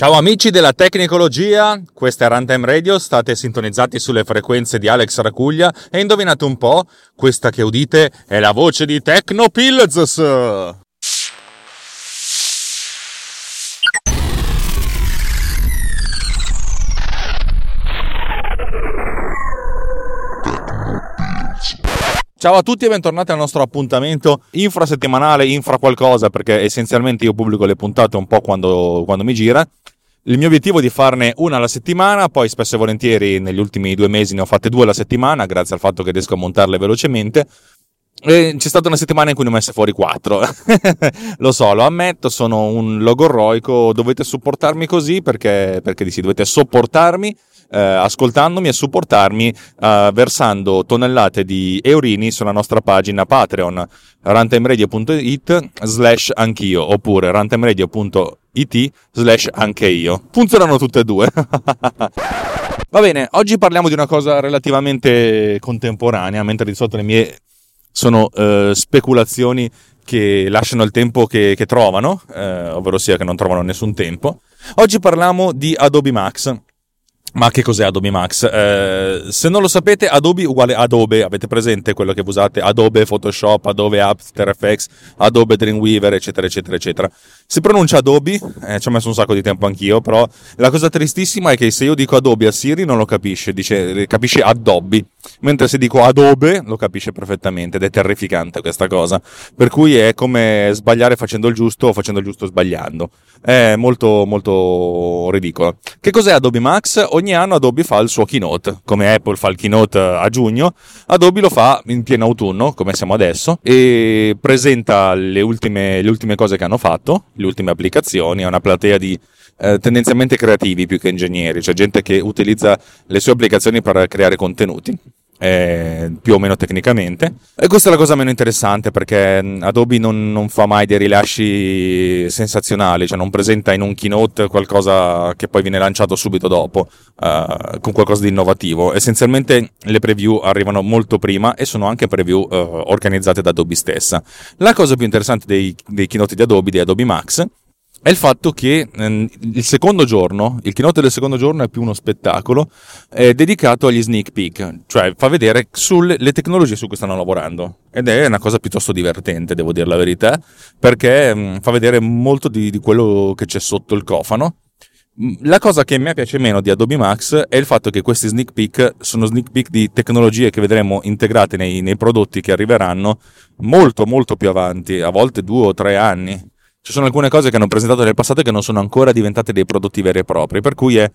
Ciao amici della Tecnicologia, questa è Runtime Radio, state sintonizzati sulle frequenze di Alex Racuglia e indovinate un po', questa che udite è la voce di Tecnopills! Ciao a tutti e bentornati al nostro appuntamento infrasettimanale, infra qualcosa, perché essenzialmente io pubblico le puntate un po' quando, quando mi gira. Il mio obiettivo è di farne una alla settimana, poi spesso e volentieri negli ultimi due mesi ne ho fatte due alla settimana, grazie al fatto che riesco a montarle velocemente. E c'è stata una settimana in cui ne ho messe fuori quattro. lo so, lo ammetto, sono un logorroico, dovete supportarmi così perché, perché sì, dovete sopportarmi eh, ascoltandomi e supportarmi eh, versando tonnellate di eurini sulla nostra pagina Patreon runtimeradio.it slash anch'io oppure runtimeradio.it slash anche io. Funzionano tutte e due. Va bene, oggi parliamo di una cosa relativamente contemporanea, mentre di solito le mie sono eh, speculazioni che lasciano il tempo che, che trovano, eh, ovvero sia che non trovano nessun tempo. Oggi parliamo di Adobe Max. Ma che cos'è Adobe Max? Eh, se non lo sapete, Adobe uguale Adobe, avete presente quello che usate? Adobe Photoshop, Adobe After Effects, Adobe Dreamweaver, eccetera, eccetera, eccetera. Si pronuncia Adobe, eh, ci ho messo un sacco di tempo anch'io, però la cosa tristissima è che se io dico Adobe a Siri non lo capisce, dice, capisce Adobe, mentre se dico Adobe lo capisce perfettamente ed è terrificante questa cosa. Per cui è come sbagliare facendo il giusto o facendo il giusto sbagliando. È molto, molto ridicolo. Che cos'è Adobe Max? ogni anno Adobe fa il suo keynote, come Apple fa il keynote a giugno, Adobe lo fa in pieno autunno, come siamo adesso, e presenta le ultime, le ultime cose che hanno fatto, le ultime applicazioni, a una platea di eh, tendenzialmente creativi più che ingegneri, cioè gente che utilizza le sue applicazioni per creare contenuti eh, più o meno tecnicamente. E questa è la cosa meno interessante perché Adobe non, non, fa mai dei rilasci sensazionali, cioè non presenta in un keynote qualcosa che poi viene lanciato subito dopo, uh, con qualcosa di innovativo. Essenzialmente le preview arrivano molto prima e sono anche preview uh, organizzate da Adobe stessa. La cosa più interessante dei, dei keynote di Adobe, di Adobe Max, è il fatto che ehm, il secondo giorno, il keynote del secondo giorno è più uno spettacolo è dedicato agli sneak peek, cioè fa vedere sulle le tecnologie su cui stanno lavorando. Ed è una cosa piuttosto divertente, devo dire la verità, perché ehm, fa vedere molto di, di quello che c'è sotto il cofano. La cosa che a me piace meno di Adobe Max è il fatto che questi sneak peek sono sneak peek di tecnologie che vedremo integrate nei, nei prodotti che arriveranno molto molto più avanti, a volte due o tre anni ci sono alcune cose che hanno presentato nel passato che non sono ancora diventate dei prodotti veri e propri, per cui è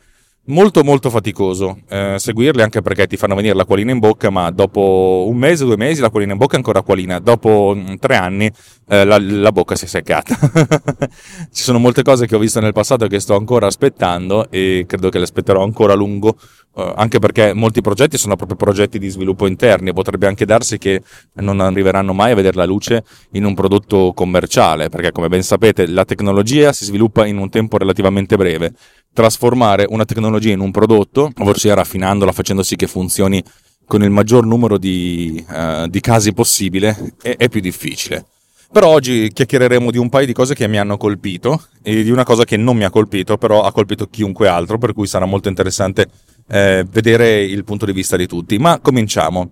molto molto faticoso eh, seguirli anche perché ti fanno venire l'acquolina in bocca, ma dopo un mese, due mesi l'acquolina in bocca è ancora acquolina, dopo mm, tre anni eh, la, la, bocca si è seccata. Ci sono molte cose che ho visto nel passato che sto ancora aspettando e credo che le aspetterò ancora a lungo Uh, anche perché molti progetti sono proprio progetti di sviluppo interni e potrebbe anche darsi che non arriveranno mai a vedere la luce in un prodotto commerciale, perché come ben sapete la tecnologia si sviluppa in un tempo relativamente breve. Trasformare una tecnologia in un prodotto, ossia raffinandola, facendo sì che funzioni con il maggior numero di, uh, di casi possibile, è, è più difficile. Però oggi chiacchiereremo di un paio di cose che mi hanno colpito e di una cosa che non mi ha colpito, però ha colpito chiunque altro, per cui sarà molto interessante eh, vedere il punto di vista di tutti. Ma cominciamo.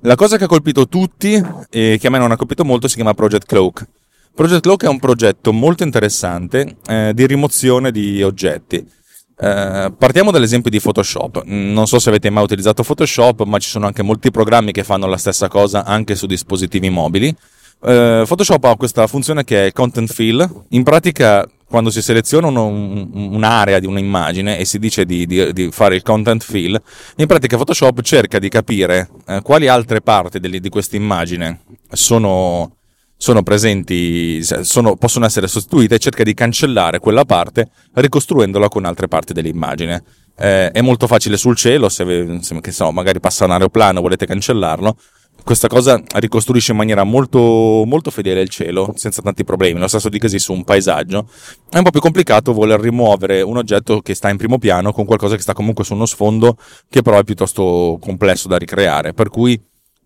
La cosa che ha colpito tutti e che a me non ha colpito molto si chiama Project Cloak. Project Cloak è un progetto molto interessante eh, di rimozione di oggetti. Eh, partiamo dall'esempio di Photoshop. Non so se avete mai utilizzato Photoshop, ma ci sono anche molti programmi che fanno la stessa cosa anche su dispositivi mobili. Eh, Photoshop ha questa funzione che è Content Fill. In pratica quando si seleziona un, un'area di un'immagine e si dice di, di, di, fare il content fill, in pratica Photoshop cerca di capire eh, quali altre parti di, di questa immagine sono, sono presenti, sono, possono essere sostituite, cerca di cancellare quella parte ricostruendola con altre parti dell'immagine. Eh, è molto facile sul cielo, se, se so, magari passa un aeroplano, volete cancellarlo, questa cosa ricostruisce in maniera molto, molto fedele il cielo, senza tanti problemi. Lo stesso dicasi su un paesaggio. È un po' più complicato voler rimuovere un oggetto che sta in primo piano con qualcosa che sta comunque su uno sfondo, che però è piuttosto complesso da ricreare. Per cui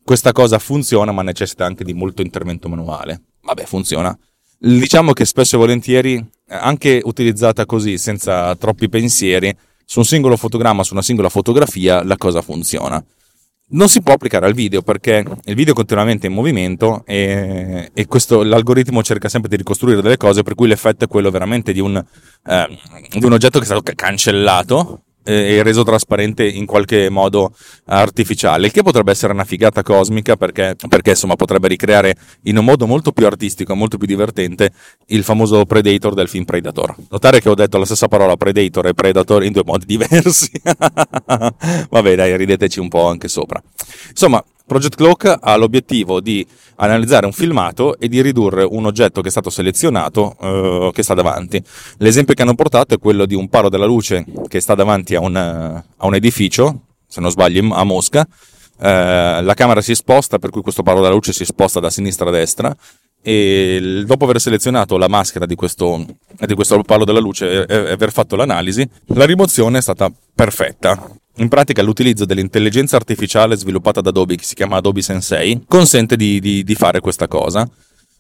questa cosa funziona, ma necessita anche di molto intervento manuale. Vabbè, funziona. Diciamo che spesso e volentieri, anche utilizzata così, senza troppi pensieri, su un singolo fotogramma, su una singola fotografia, la cosa funziona non si può applicare al video perché il video è continuamente in movimento e, e questo, l'algoritmo cerca sempre di ricostruire delle cose per cui l'effetto è quello veramente di un, eh, di un oggetto che è stato cancellato e reso trasparente in qualche modo artificiale, il che potrebbe essere una figata cosmica perché, perché insomma potrebbe ricreare in un modo molto più artistico, molto più divertente il famoso Predator del film Predator. Notare che ho detto la stessa parola Predator e Predator in due modi diversi. Vabbè, dai, rideteci un po' anche sopra. Insomma, Project Cloak ha l'obiettivo di analizzare un filmato e di ridurre un oggetto che è stato selezionato eh, che sta davanti. L'esempio che hanno portato è quello di un palo della luce che sta davanti a un, a un edificio, se non sbaglio, a Mosca. Eh, la camera si sposta, per cui questo palo della luce si sposta da sinistra a destra e dopo aver selezionato la maschera di questo, di questo palo della luce e aver fatto l'analisi, la rimozione è stata perfetta. In pratica l'utilizzo dell'intelligenza artificiale sviluppata da Adobe, che si chiama Adobe Sensei, consente di, di, di fare questa cosa.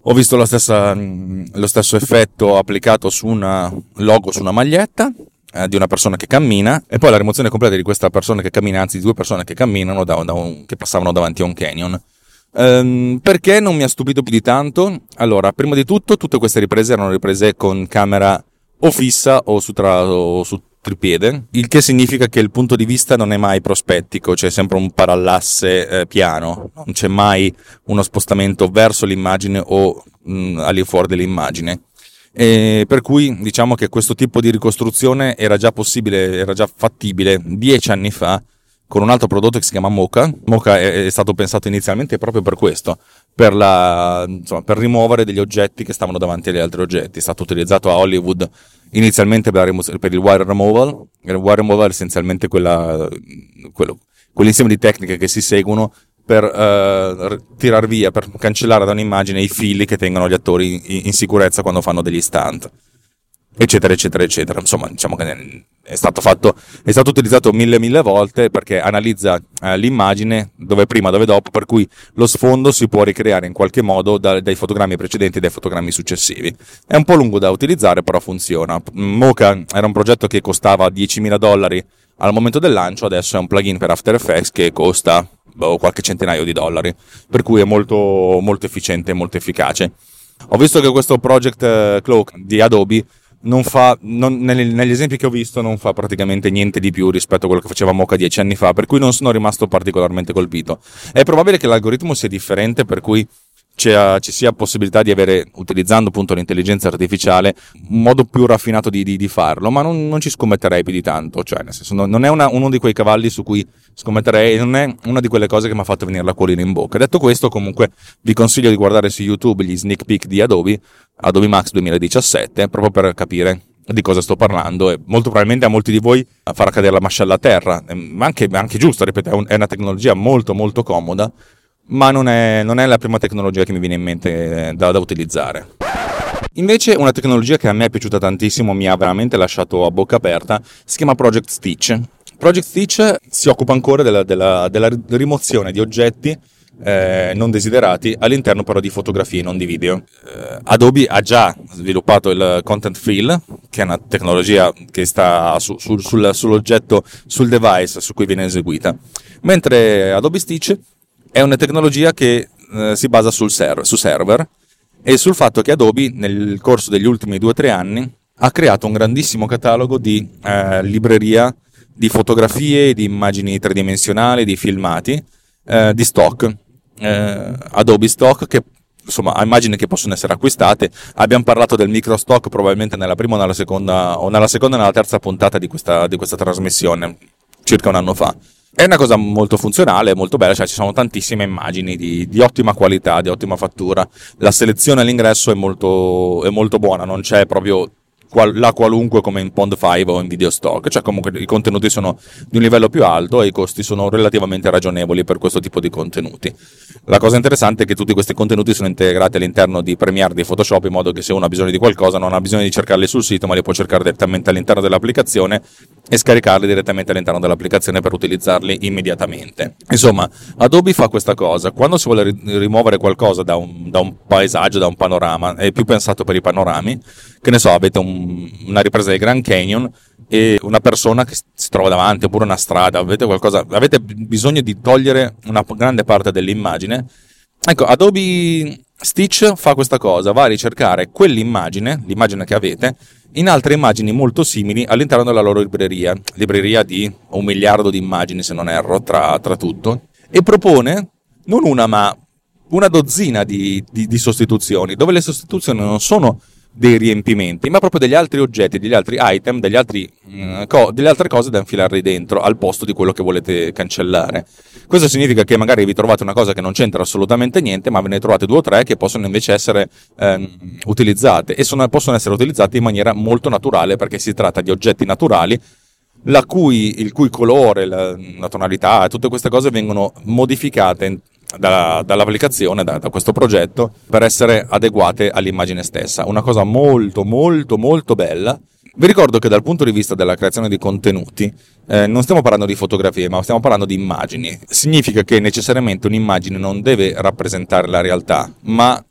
Ho visto stessa, lo stesso effetto applicato su una logo su una maglietta eh, di una persona che cammina e poi la rimozione completa di questa persona che cammina, anzi di due persone che camminano da, da un, che passavano davanti a un canyon. Um, perché non mi ha stupito più di tanto? Allora, prima di tutto, tutte queste riprese erano riprese con camera o fissa o su, tra, o su tripiede, il che significa che il punto di vista non è mai prospettico, c'è sempre un parallasse eh, piano, non c'è mai uno spostamento verso l'immagine o mh, all'infuori dell'immagine. E per cui diciamo che questo tipo di ricostruzione era già possibile, era già fattibile dieci anni fa con un altro prodotto che si chiama Mocha. Mocha è stato pensato inizialmente proprio per questo, per, la, insomma, per rimuovere degli oggetti che stavano davanti agli altri oggetti. È stato utilizzato a Hollywood inizialmente per, per il wire removal. Il wire removal è essenzialmente quella, quello, quell'insieme di tecniche che si seguono per uh, tirar via, per cancellare da un'immagine i fili che tengono gli attori in, in sicurezza quando fanno degli stunt eccetera, eccetera, eccetera. Insomma, diciamo che è stato fatto, è stato utilizzato mille mille volte perché analizza eh, l'immagine dove prima, dove dopo, per cui lo sfondo si può ricreare in qualche modo da, dai fotogrammi precedenti e dai fotogrammi successivi. È un po' lungo da utilizzare, però funziona. Mocha era un progetto che costava 10.000 dollari al momento del lancio, adesso è un plugin per After Effects che costa boh, qualche centinaio di dollari, per cui è molto, molto efficiente e molto efficace. Ho visto che questo Project eh, Cloak di Adobe non fa, non, negli, esempi che ho visto non fa praticamente niente di più rispetto a quello che faceva Mocha dieci anni fa, per cui non sono rimasto particolarmente colpito. È probabile che l'algoritmo sia differente, per cui ci sia possibilità di avere, utilizzando appunto l'intelligenza artificiale, un modo più raffinato di, di, di farlo, ma non, non, ci scommetterei più di tanto, cioè nel senso non è una, uno di quei cavalli su cui scommetterei, non è una di quelle cose che mi ha fatto venire l'acquolina in bocca. Detto questo, comunque vi consiglio di guardare su YouTube gli sneak peek di Adobe, Adobe Max 2017, proprio per capire di cosa sto parlando e molto probabilmente a molti di voi farà cadere la mascella a terra, ma anche, anche giusto, ripeto, è una tecnologia molto molto comoda ma non è, non è, la prima tecnologia che mi viene in mente eh, da, da, utilizzare. Invece una tecnologia che a me è piaciuta tantissimo, mi ha veramente lasciato a bocca aperta, si chiama Project Stitch. Project Stitch si occupa ancora della, della, della rimozione di oggetti eh, non desiderati all'interno però di fotografie, non di video. Eh, Adobe ha già sviluppato il Content Fill, che è una tecnologia che sta su, su, sul, sull'oggetto, sul device su cui viene eseguita, mentre Adobe Stitch è una tecnologia che eh, si basa sul server, su server e sul fatto che Adobe nel corso degli ultimi 2-3 anni ha creato un grandissimo catalogo di eh, libreria di fotografie, di immagini tridimensionali, di filmati, eh, di stock, eh, Adobe Stock che insomma immagini che possono essere acquistate. Abbiamo parlato del micro stock probabilmente nella prima o nella seconda o nella seconda o nella terza puntata di questa, di questa trasmissione, circa un anno fa. È una cosa molto funzionale, molto bella, cioè ci sono tantissime immagini di, di ottima qualità, di ottima fattura. La selezione all'ingresso è molto, è molto buona, non c'è proprio qual- la qualunque come in Pond 5 o in Video Stock, cioè comunque i contenuti sono di un livello più alto e i costi sono relativamente ragionevoli per questo tipo di contenuti. La cosa interessante è che tutti questi contenuti sono integrati all'interno di Premiere di Photoshop in modo che se uno ha bisogno di qualcosa non ha bisogno di cercarli sul sito ma li può cercare direttamente all'interno dell'applicazione e scaricarli direttamente all'interno dell'applicazione per utilizzarli immediatamente. Insomma, Adobe fa questa cosa, quando si vuole rimuovere qualcosa da un, da un paesaggio, da un panorama, è più pensato per i panorami, che ne so, avete un, una ripresa del Grand Canyon e una persona che si trova davanti oppure una strada, avete qualcosa, avete bisogno di togliere una grande parte dell'immagine. Ecco, Adobe Stitch fa questa cosa, va a ricercare quell'immagine, l'immagine che avete, in altre immagini molto simili all'interno della loro libreria, libreria di un miliardo di immagini se non erro, tra, tra tutto, e propone non una ma una dozzina di, di, di sostituzioni, dove le sostituzioni non sono dei riempimenti, ma proprio degli altri oggetti, degli altri item, degli altri, mm, co- delle altre cose da infilarli dentro al posto di quello che volete cancellare. Questo significa che magari vi trovate una cosa che non c'entra assolutamente niente, ma ve ne trovate due o tre che possono invece essere ehm, utilizzate e sono, possono essere utilizzate in maniera molto naturale perché si tratta di oggetti naturali cui, il cui colore, la, la tonalità, tutte queste cose vengono modificate da, dall'applicazione, da, da, questo progetto, per essere adeguate all'immagine stessa. Una cosa molto, molto, molto bella. Vi ricordo che dal punto di vista della creazione di contenuti eh, non stiamo parlando di fotografie, ma stiamo parlando di immagini. Significa che necessariamente un'immagine non deve rappresentare la realtà, ma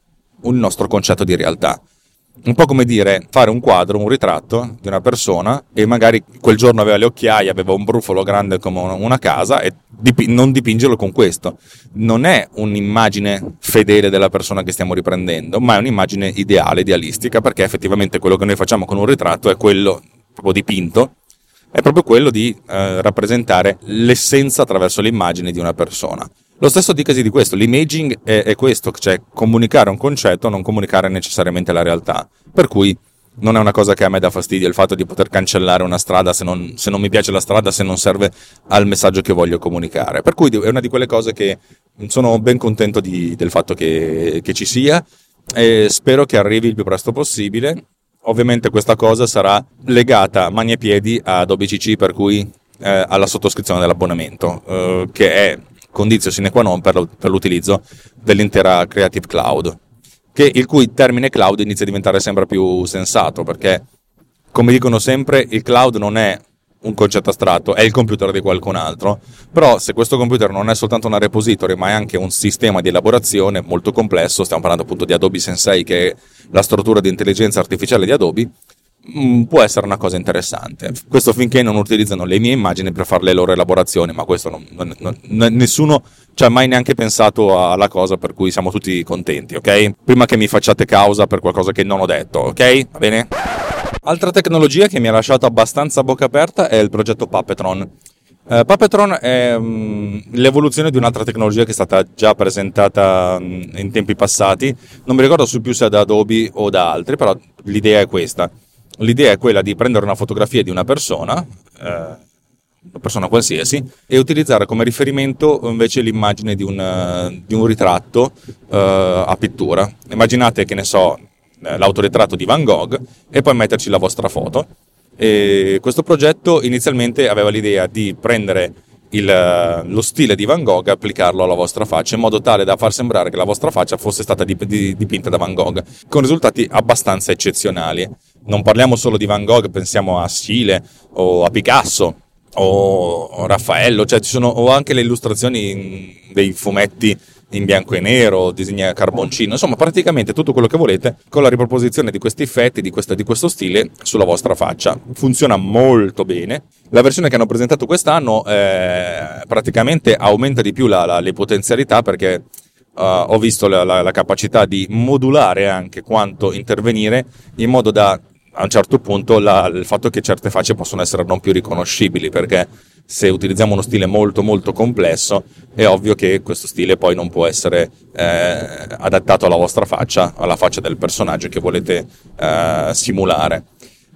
un nostro concetto di realtà un po' come dire fare un quadro, un ritratto di una persona e magari quel giorno aveva le occhiaie, aveva un brufolo grande come una casa e dip- non dipingerlo con questo. Non è un'immagine fedele della persona che stiamo riprendendo, ma è un'immagine ideale, idealistica, perché effettivamente quello che noi facciamo con un ritratto è quello proprio dipinto, è proprio quello di eh, rappresentare l'essenza attraverso l'immagine di una persona. Lo stesso dicasi di questo, l'imaging è, è, questo, cioè comunicare un concetto, non comunicare necessariamente la realtà. Per cui non è una cosa che a me dà fastidio il fatto di poter cancellare una strada se non, se non mi piace la strada, se non serve al messaggio che voglio comunicare. Per cui è una di quelle cose che sono ben contento di, del fatto che, che ci sia e spero che arrivi il più presto possibile. Ovviamente questa cosa sarà legata mani e piedi ad OBCC, per cui eh, alla sottoscrizione dell'abbonamento, eh, che è condizio sine qua non per, l'utilizzo dell'intera Creative Cloud, che, il cui termine cloud inizia a diventare sempre più sensato, perché come dicono sempre il cloud non è un concetto astratto, è il computer di qualcun altro, però se questo computer non è soltanto una repository ma è anche un sistema di elaborazione molto complesso, stiamo parlando appunto di Adobe Sensei che è la struttura di intelligenza artificiale di Adobe, Mm, può essere una cosa interessante. Questo finché non utilizzano le mie immagini per fare le loro elaborazioni, ma questo non, non, non, nessuno ci ha mai neanche pensato alla cosa per cui siamo tutti contenti, ok? Prima che mi facciate causa per qualcosa che non ho detto, ok? Va bene? Altra tecnologia che mi ha lasciato abbastanza a bocca aperta è il progetto Puppetron. Uh, Puppetron è um, l'evoluzione di un'altra tecnologia che è stata già presentata um, in tempi passati. Non mi ricordo su più se da Adobe o da altri, però l'idea è questa L'idea è quella di prendere una fotografia di una persona, eh, una persona qualsiasi, e utilizzare come riferimento invece l'immagine di un, di un ritratto eh, a pittura. Immaginate che ne so, eh, l'autoritratto di Van Gogh e poi metterci la vostra foto. E questo progetto inizialmente aveva l'idea di prendere il, lo stile di Van Gogh e applicarlo alla vostra faccia in modo tale da far sembrare che la vostra faccia fosse stata dipinta da Van Gogh con risultati abbastanza eccezionali. Non parliamo solo di Van Gogh, pensiamo a Sile o a Picasso o Raffaello, cioè ci sono o anche le illustrazioni dei fumetti in bianco e nero, disegni a carboncino, insomma praticamente tutto quello che volete con la riproposizione di questi effetti, di, questa, di questo stile sulla vostra faccia. Funziona molto bene. La versione che hanno presentato quest'anno eh, praticamente aumenta di più la, la, le potenzialità perché uh, ho visto la, la capacità di modulare anche quanto intervenire in modo da a un certo punto la, il fatto che certe facce possono essere non più riconoscibili perché se utilizziamo uno stile molto molto complesso è ovvio che questo stile poi non può essere eh, adattato alla vostra faccia, alla faccia del personaggio che volete eh, simulare.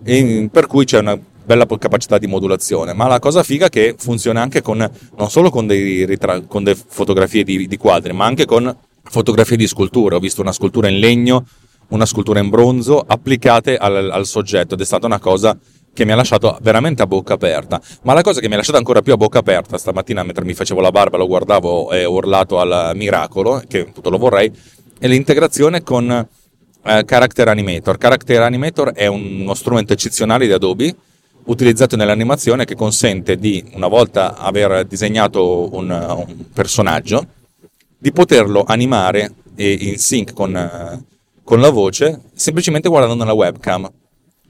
E per cui c'è una bella capacità di modulazione, ma la cosa figa è che funziona anche con, non solo con, ritra- con delle fotografie di, di quadri, ma anche con fotografie di sculture. Ho visto una scultura in legno, una scultura in bronzo applicate al, al soggetto ed è stata una cosa che mi ha lasciato veramente a bocca aperta. Ma la cosa che mi ha lasciato ancora più a bocca aperta stamattina mentre mi facevo la barba, lo guardavo e ho urlato al miracolo, che tutto lo vorrei, è l'integrazione con eh, Character Animator. Character Animator è uno strumento eccezionale di Adobe utilizzato nell'animazione che consente di, una volta aver disegnato un, un personaggio, di poterlo animare in sync con, con la voce semplicemente guardando nella webcam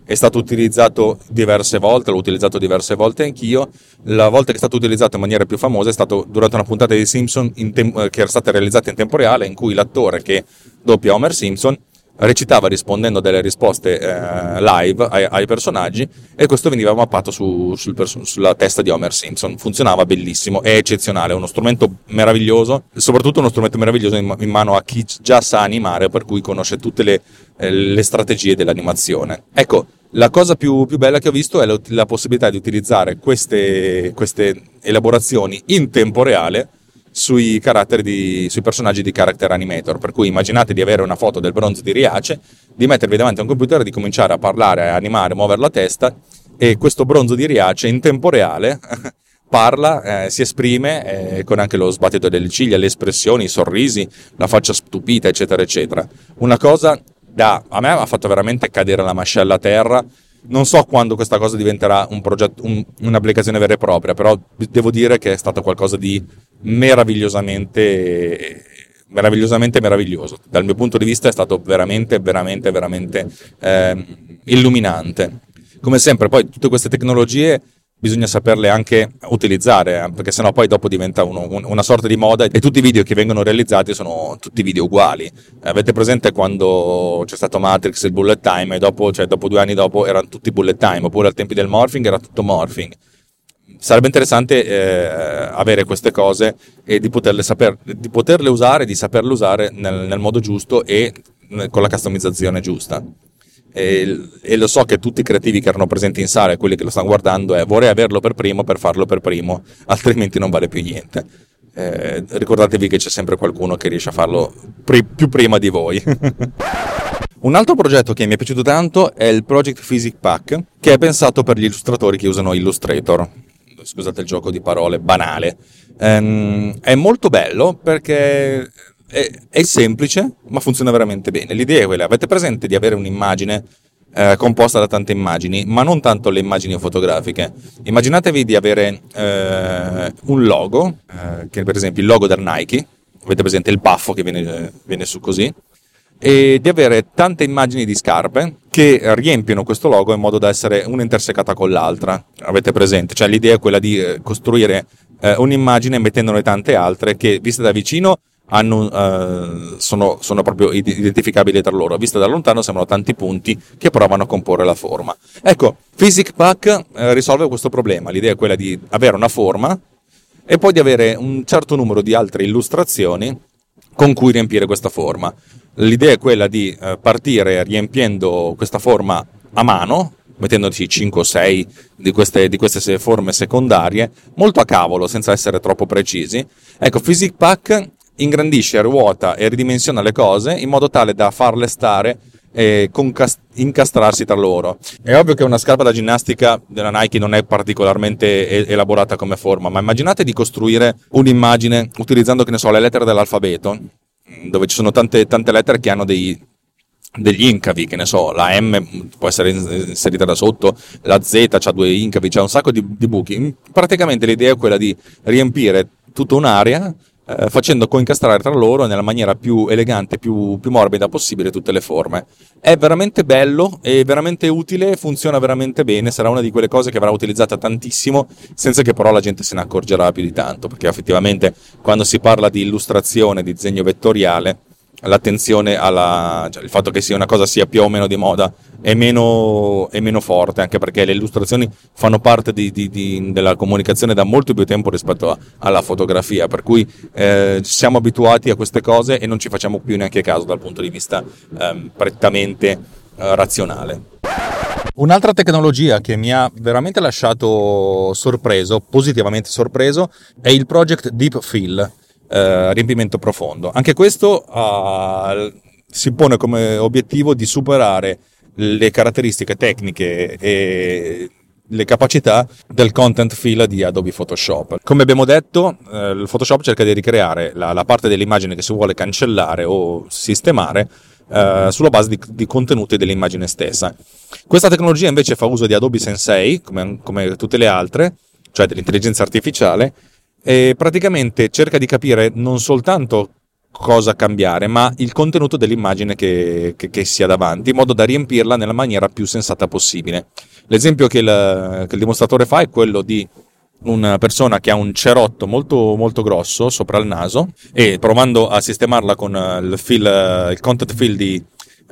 è stato utilizzato diverse volte, l'ho utilizzato diverse volte anch'io. La volta che è stato utilizzato in maniera più famosa è stato durante una puntata di Simpson tem- che era stata realizzata in tempo reale, in cui l'attore che doppia Homer Simpson recitava rispondendo delle risposte eh, live ai, ai, personaggi e questo veniva mappato su, sul perso- sulla testa di Homer Simpson. Funzionava benissimo, è eccezionale, è uno strumento meraviglioso, soprattutto uno strumento meraviglioso in, in mano a chi già sa animare, per cui conosce tutte le, eh, le strategie dell'animazione. Ecco, la cosa più, più, bella che ho visto è la, la possibilità di utilizzare queste, queste elaborazioni in tempo reale sui, di, sui personaggi di Character Animator. Per cui immaginate di avere una foto del bronzo di Riace, di mettervi davanti a un computer e di cominciare a parlare, a animare, a muovere la testa e questo bronzo di Riace in tempo reale parla, eh, si esprime eh, con anche lo sbattito delle ciglia, le espressioni, i sorrisi, la faccia stupita, eccetera, eccetera. Una cosa da, a me ha fatto veramente cadere la mascella a terra non so quando questa cosa diventerà un progetto, un, un'applicazione vera e propria, però devo dire che è stato qualcosa di meravigliosamente meravigliosamente meraviglioso. Dal mio punto di vista è stato veramente, veramente, veramente eh, illuminante. Come sempre, poi tutte queste tecnologie bisogna saperle anche utilizzare, eh, perché sennò poi dopo diventa uno, una sorta di moda e tutti i video che vengono realizzati sono tutti video uguali. Avete presente quando c'è stato Matrix il bullet time e dopo, cioè dopo due anni dopo erano tutti bullet time, oppure al tempi del morphing era tutto morphing. Sarebbe interessante eh, avere queste cose e di poterle, saper, di poterle usare, di saperle usare nel, nel modo giusto e con la customizzazione giusta e, e, lo so che tutti i creativi che erano presenti in sala e quelli che lo stanno guardando è vorrei averlo per primo per farlo per primo, altrimenti non vale più niente. Eh, ricordatevi che c'è sempre qualcuno che riesce a farlo pri- più prima di voi. Un altro progetto che mi è piaciuto tanto è il Project Physics Pack, che è pensato per gli illustratori che usano Illustrator. Scusate il gioco di parole, banale. Ehm, è molto bello perché è, è, semplice, ma funziona veramente bene. L'idea è quella: avete presente di avere un'immagine eh, composta da tante immagini, ma non tanto le immagini fotografiche. Immaginatevi di avere eh, un logo, eh, che per esempio il logo del Nike, avete presente il baffo che viene, viene su così, e di avere tante immagini di scarpe che riempiono questo logo in modo da essere una intersecata con l'altra. Avete presente? Cioè l'idea è quella di eh, costruire eh, un'immagine mettendone tante altre che viste da vicino hanno, uh, sono, sono, proprio identificabili tra loro. Vista da lontano sembrano tanti punti che provano a comporre la forma. Ecco, Physic Pack uh, risolve questo problema. L'idea è quella di avere una forma e poi di avere un certo numero di altre illustrazioni con cui riempire questa forma. L'idea è quella di uh, partire riempiendo questa forma a mano, mettendoci 5 o 6 di queste, di queste forme secondarie, molto a cavolo, senza essere troppo precisi. Ecco, Physic Pack ingrandisce, ruota e ridimensiona le cose in modo tale da farle stare e concast- incastrarsi tra loro. È ovvio che una scarpa da ginnastica della Nike non è particolarmente elaborata come forma, ma immaginate di costruire un'immagine utilizzando, che ne so, le lettere dell'alfabeto, dove ci sono tante, tante lettere che hanno dei, degli incavi, che ne so, la M può essere inserita da sotto, la Z ha due incavi, c'è un sacco di, di buchi. Praticamente l'idea è quella di riempire tutta un'area eh, facendo coincastrare tra loro nella maniera più elegante, più, più, morbida possibile tutte le forme. È veramente bello, è veramente utile, funziona veramente bene, sarà una di quelle cose che verrà utilizzata tantissimo senza che però la gente se ne accorgerà più di tanto, perché effettivamente quando si parla di illustrazione, di disegno vettoriale, l'attenzione al cioè, fatto che sia una cosa sia più o meno di moda è meno, è meno forte, anche perché le illustrazioni fanno parte di, di, di, della comunicazione da molto più tempo rispetto a, alla fotografia, per cui eh, siamo abituati a queste cose e non ci facciamo più neanche caso dal punto di vista eh, prettamente eh, razionale. Un'altra tecnologia che mi ha veramente lasciato sorpreso, positivamente sorpreso, è il project Deep Fill, eh, riempimento profondo. Anche questo uh, si pone come obiettivo di superare le caratteristiche tecniche e le capacità del content fill di Adobe Photoshop. Come abbiamo detto, eh, il Photoshop cerca di ricreare la, la parte dell'immagine che si vuole cancellare o sistemare eh, sulla base di, di, contenuti dell'immagine stessa. Questa tecnologia invece fa uso di Adobe Sensei, come, come tutte le altre, cioè dell'intelligenza artificiale, e praticamente cerca di capire non soltanto cosa cambiare, ma il contenuto dell'immagine che, che, che, si ha davanti, in modo da riempirla nella maniera più sensata possibile. L'esempio che il, che il dimostratore fa è quello di una persona che ha un cerotto molto, molto grosso sopra il naso e provando a sistemarla con il, fill, il content fill di,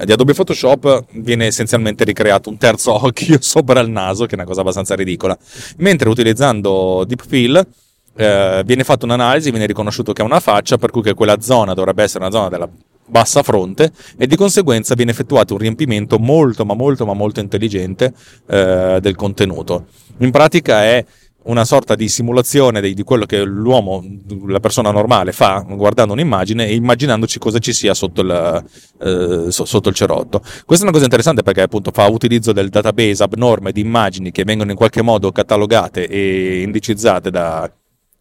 di Adobe Photoshop viene essenzialmente ricreato un terzo occhio sopra il naso, che è una cosa abbastanza ridicola. Mentre utilizzando Deep Fill eh, viene fatta un'analisi, viene riconosciuto che ha una faccia, per cui che quella zona dovrebbe essere una zona della bassa fronte e di conseguenza viene effettuato un riempimento molto ma molto ma molto intelligente eh, del contenuto. In pratica è una sorta di simulazione di, di, quello che l'uomo, la persona normale fa guardando un'immagine e immaginandoci cosa ci sia sotto il, eh, sotto il cerotto. Questa è una cosa interessante perché appunto fa utilizzo del database abnorme di immagini che vengono in qualche modo catalogate e indicizzate da,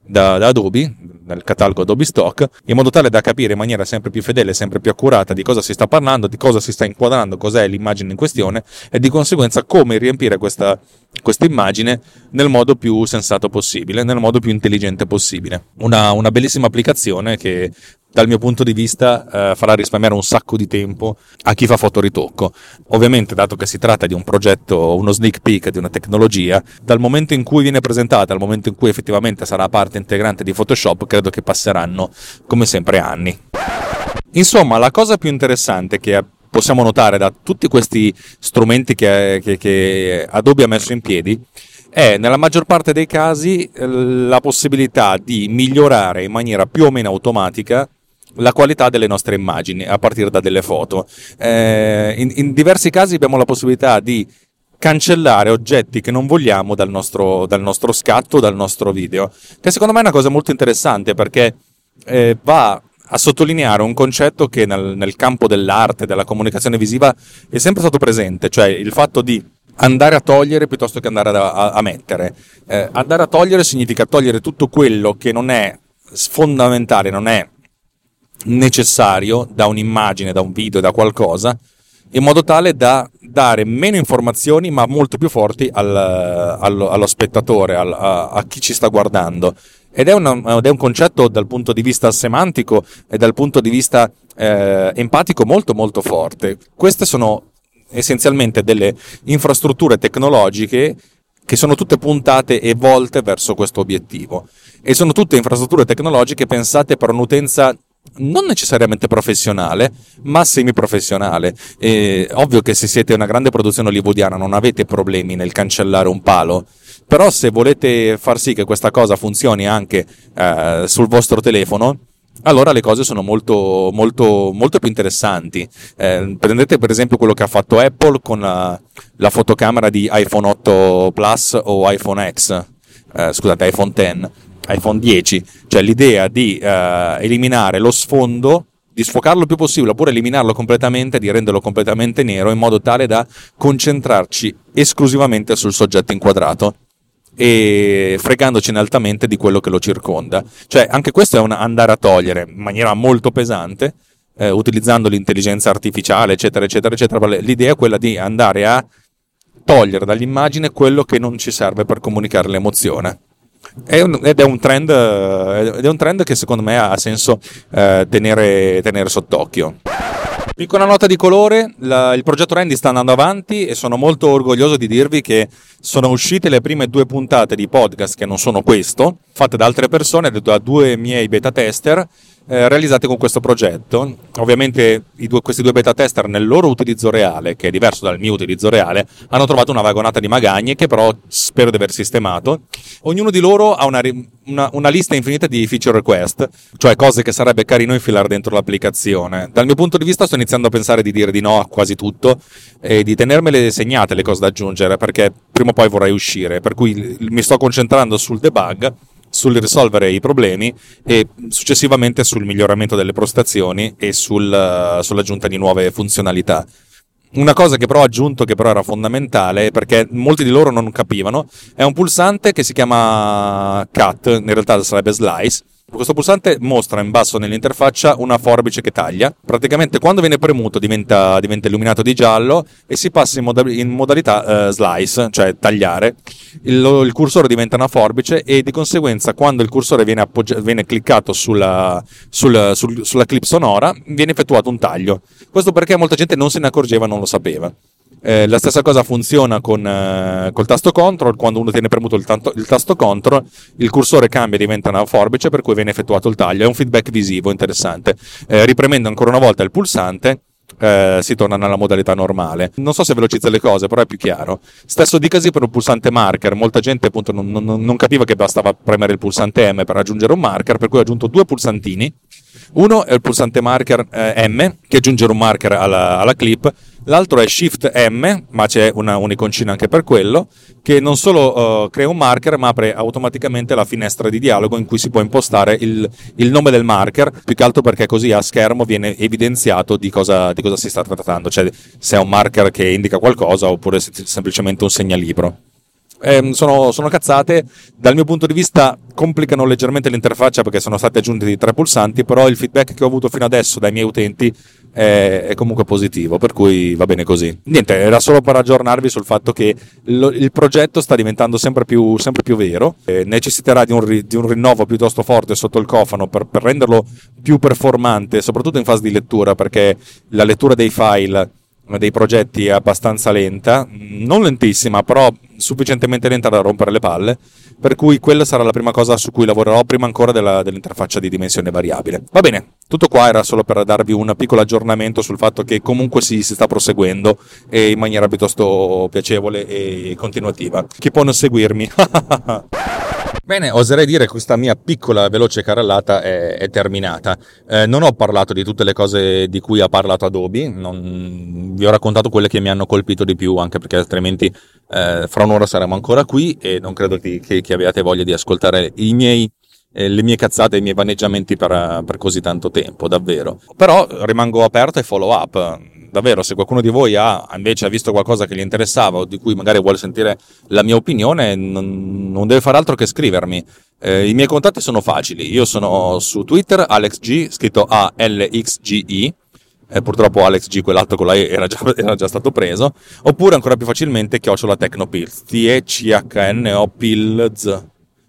da, da, Adobe, nel catalogo Adobe Stock, in modo tale da capire in maniera sempre più fedele, sempre più accurata di cosa si sta parlando, di cosa si sta inquadrando, cos'è l'immagine in questione e di conseguenza come riempire questa, questa immagine nel modo più sensato possibile, nel modo più intelligente possibile. Una, una bellissima applicazione che dal mio punto di vista eh, farà risparmiare un sacco di tempo a chi fa fotoritocco. Ovviamente, dato che si tratta di un progetto, uno sneak peek di una tecnologia, dal momento in cui viene presentata al momento in cui effettivamente sarà parte integrante di Photoshop, credo che passeranno come sempre anni. Insomma, la cosa più interessante che possiamo notare da tutti questi strumenti che, che, che Adobe ha messo in piedi è nella maggior parte dei casi la possibilità di migliorare in maniera più o meno automatica la qualità delle nostre immagini a partire da delle foto. Eh, in, in, diversi casi abbiamo la possibilità di cancellare oggetti che non vogliamo dal nostro, dal nostro scatto, dal nostro video, che secondo me è una cosa molto interessante perché eh, va a sottolineare un concetto che nel, nel campo dell'arte, della comunicazione visiva è sempre stato presente, cioè il fatto di andare a togliere piuttosto che andare a, a, a mettere. Eh, andare a togliere significa togliere tutto quello che non è fondamentale, non è necessario da un'immagine, da un video, da qualcosa, in modo tale da dare meno informazioni ma molto più forti al, allo, allo, spettatore, al, a, a, chi ci sta guardando. Ed è, una, ed è, un concetto dal punto di vista semantico e dal punto di vista eh, empatico molto molto forte. Queste sono essenzialmente delle infrastrutture tecnologiche che sono tutte puntate e volte verso questo obiettivo. E sono tutte infrastrutture tecnologiche pensate per un'utenza non necessariamente professionale, ma semiprofessionale. Eh, ovvio che se siete una grande produzione hollywoodiana non avete problemi nel cancellare un palo, però se volete far sì che questa cosa funzioni anche eh, sul vostro telefono, allora le cose sono molto, molto, molto più interessanti. Eh, prendete per esempio quello che ha fatto Apple con la, la fotocamera di iPhone 8 Plus o iPhone X, eh, scusate, iPhone X iPhone 10, cioè l'idea di eh, eliminare lo sfondo, di sfocarlo il più possibile oppure eliminarlo completamente, di renderlo completamente nero in modo tale da concentrarci esclusivamente sul soggetto inquadrato e fregandocene altamente di quello che lo circonda. Cioè anche questo è un andare a togliere in maniera molto pesante, eh, utilizzando l'intelligenza artificiale, eccetera, eccetera, eccetera. L'idea è quella di andare a togliere dall'immagine quello che non ci serve per comunicare l'emozione. È un, ed, è un trend, ed è un trend che secondo me ha senso eh, tenere, tenere sott'occhio. Piccola nota di colore, la, il progetto Randy sta andando avanti e sono molto orgoglioso di dirvi che sono uscite le prime due puntate di podcast che non sono questo, fatte da altre persone, da due miei beta tester eh, realizzate con questo progetto. Ovviamente due, questi due beta tester nel loro utilizzo reale, che è diverso dal mio utilizzo reale, hanno trovato una vagonata di magagne che però spero di aver sistemato. Ognuno di loro ha una, una, una lista infinita di feature request, cioè cose che sarebbe carino infilare dentro l'applicazione. Dal mio punto di vista sto iniziando a pensare di dire di no a quasi tutto e di tenermele segnate le cose da aggiungere perché prima o poi vorrei uscire, per cui mi sto concentrando sul debug sul risolvere i problemi e successivamente sul miglioramento delle prestazioni e sul, uh, sull'aggiunta di nuove funzionalità. Una cosa che però ho aggiunto, che però era fondamentale, perché molti di loro non capivano, è un pulsante che si chiama cut, in realtà sarebbe slice, questo pulsante mostra in basso nell'interfaccia una forbice che taglia. Praticamente quando viene premuto diventa, diventa illuminato di giallo e si passa in, moda- in modalità uh, slice, cioè tagliare. Il, il, cursore diventa una forbice e di conseguenza quando il cursore viene, appoggi- viene cliccato sulla, sul, sul, sulla clip sonora viene effettuato un taglio. Questo perché molta gente non se ne accorgeva, non lo sapeva. Eh, la stessa cosa funziona con eh, col tasto control, quando uno tiene premuto il, tanto, il, tasto control, il cursore cambia e diventa una forbice per cui viene effettuato il taglio, è un feedback visivo interessante. Eh, ripremendo ancora una volta il pulsante, eh, si torna nella modalità normale. Non so se velocizza le cose, però è più chiaro. Stesso dicasi per un pulsante marker, molta gente appunto non, non, non capiva che bastava premere il pulsante M per aggiungere un marker, per cui ho aggiunto due pulsantini. Uno è il pulsante marker eh, M, che aggiunge un marker alla, alla clip, L'altro è Shift M, ma c'è una uniconcina anche per quello, che non solo uh, crea un marker, ma apre automaticamente la finestra di dialogo in cui si può impostare il, il, nome del marker, più che altro perché così a schermo viene evidenziato di cosa, di cosa si sta trattando, cioè se è un marker che indica qualcosa oppure se semplicemente un segnalibro. Eh, sono, sono, cazzate. Dal mio punto di vista complicano leggermente l'interfaccia perché sono stati aggiunti tre pulsanti, però il feedback che ho avuto fino adesso dai miei utenti è, è, comunque positivo, per cui va bene così. Niente, era solo per aggiornarvi sul fatto che lo, il progetto sta diventando sempre più, sempre più vero, eh, necessiterà di un, ri, di un, rinnovo piuttosto forte sotto il cofano per, per renderlo più performante, soprattutto in fase di lettura, perché la lettura dei file dei progetti abbastanza lenta, non lentissima, però sufficientemente lenta da rompere le palle, per cui quella sarà la prima cosa su cui lavorerò prima ancora della, dell'interfaccia di dimensione variabile. Va bene, tutto qua era solo per darvi un piccolo aggiornamento sul fatto che comunque si, si sta proseguendo e in maniera piuttosto piacevole e continuativa. Chi può non seguirmi? Bene, oserei dire che questa mia piccola veloce carrellata è, è terminata. Eh, non ho parlato di tutte le cose di cui ha parlato Adobe, non, vi ho raccontato quelle che mi hanno colpito di più, anche perché altrimenti eh, fra un'ora saremo ancora qui e non credo che, che, abbiate voglia di ascoltare i miei eh, le mie cazzate e i miei vaneggiamenti per, per, così tanto tempo, davvero. Però rimango aperto ai follow up davvero, se qualcuno di voi ha invece ha visto qualcosa che gli interessava o di cui magari vuole sentire la mia opinione, non, non deve fare altro che scrivermi. Eh, I miei contatti sono facili. Io sono su Twitter, AlexG, scritto A-L-X-G-I. Eh, purtroppo Alex G, quell'altro con la E era già, era già stato preso. Oppure ancora più facilmente, chiocciola Tecnopills. T-E-C-H-N-O Pills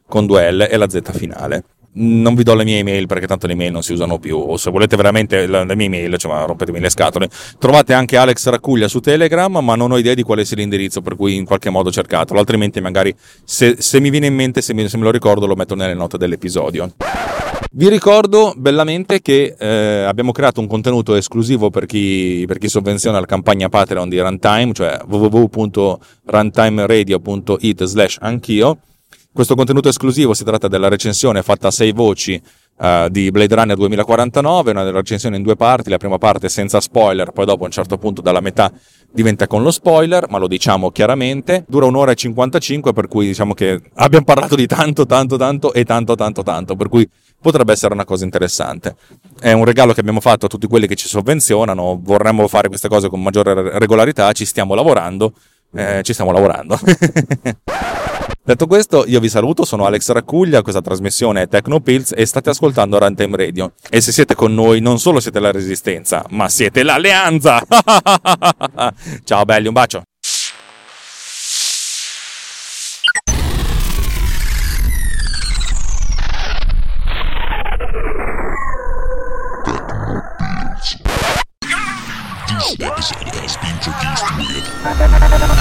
con due L e la Z finale non vi do le mie email perché tanto le email non si usano più. O se volete veramente le, mie email cioè, rompetemi le scatole. Trovate anche Alex Raccuglia su Telegram ma non ho idea di quale sia l'indirizzo per cui in qualche modo cercatelo. Altrimenti magari se, se mi viene in mente se, mi, se me lo ricordo lo metto nelle note dell'episodio. Vi ricordo bellamente che eh, abbiamo creato un contenuto esclusivo per chi, per chi sovvenziona la campagna Patreon di Runtime, cioè www.runtimeradio.it slash anch'io questo contenuto esclusivo si tratta della recensione fatta a sei voci uh, di Blade Runner 2049, una recensione in due parti, la prima parte senza spoiler, poi dopo a un certo punto dalla metà diventa con lo spoiler, ma lo diciamo chiaramente. Dura un'ora e 55, per cui diciamo che abbiamo parlato di tanto, tanto, tanto e tanto, tanto, tanto, per cui potrebbe essere una cosa interessante. È un regalo che abbiamo fatto a tutti quelli che ci sovvenzionano, vorremmo fare queste cose con maggiore regolarità, ci stiamo lavorando, eh, ci stiamo lavorando. Detto questo, io vi saluto, sono Alex Raccuglia, questa trasmissione è Tecnopills e state ascoltando Runtime Radio. E se siete con noi, non solo siete la resistenza, ma siete l'alleanza! Ciao belli, un bacio! Episode has been produced with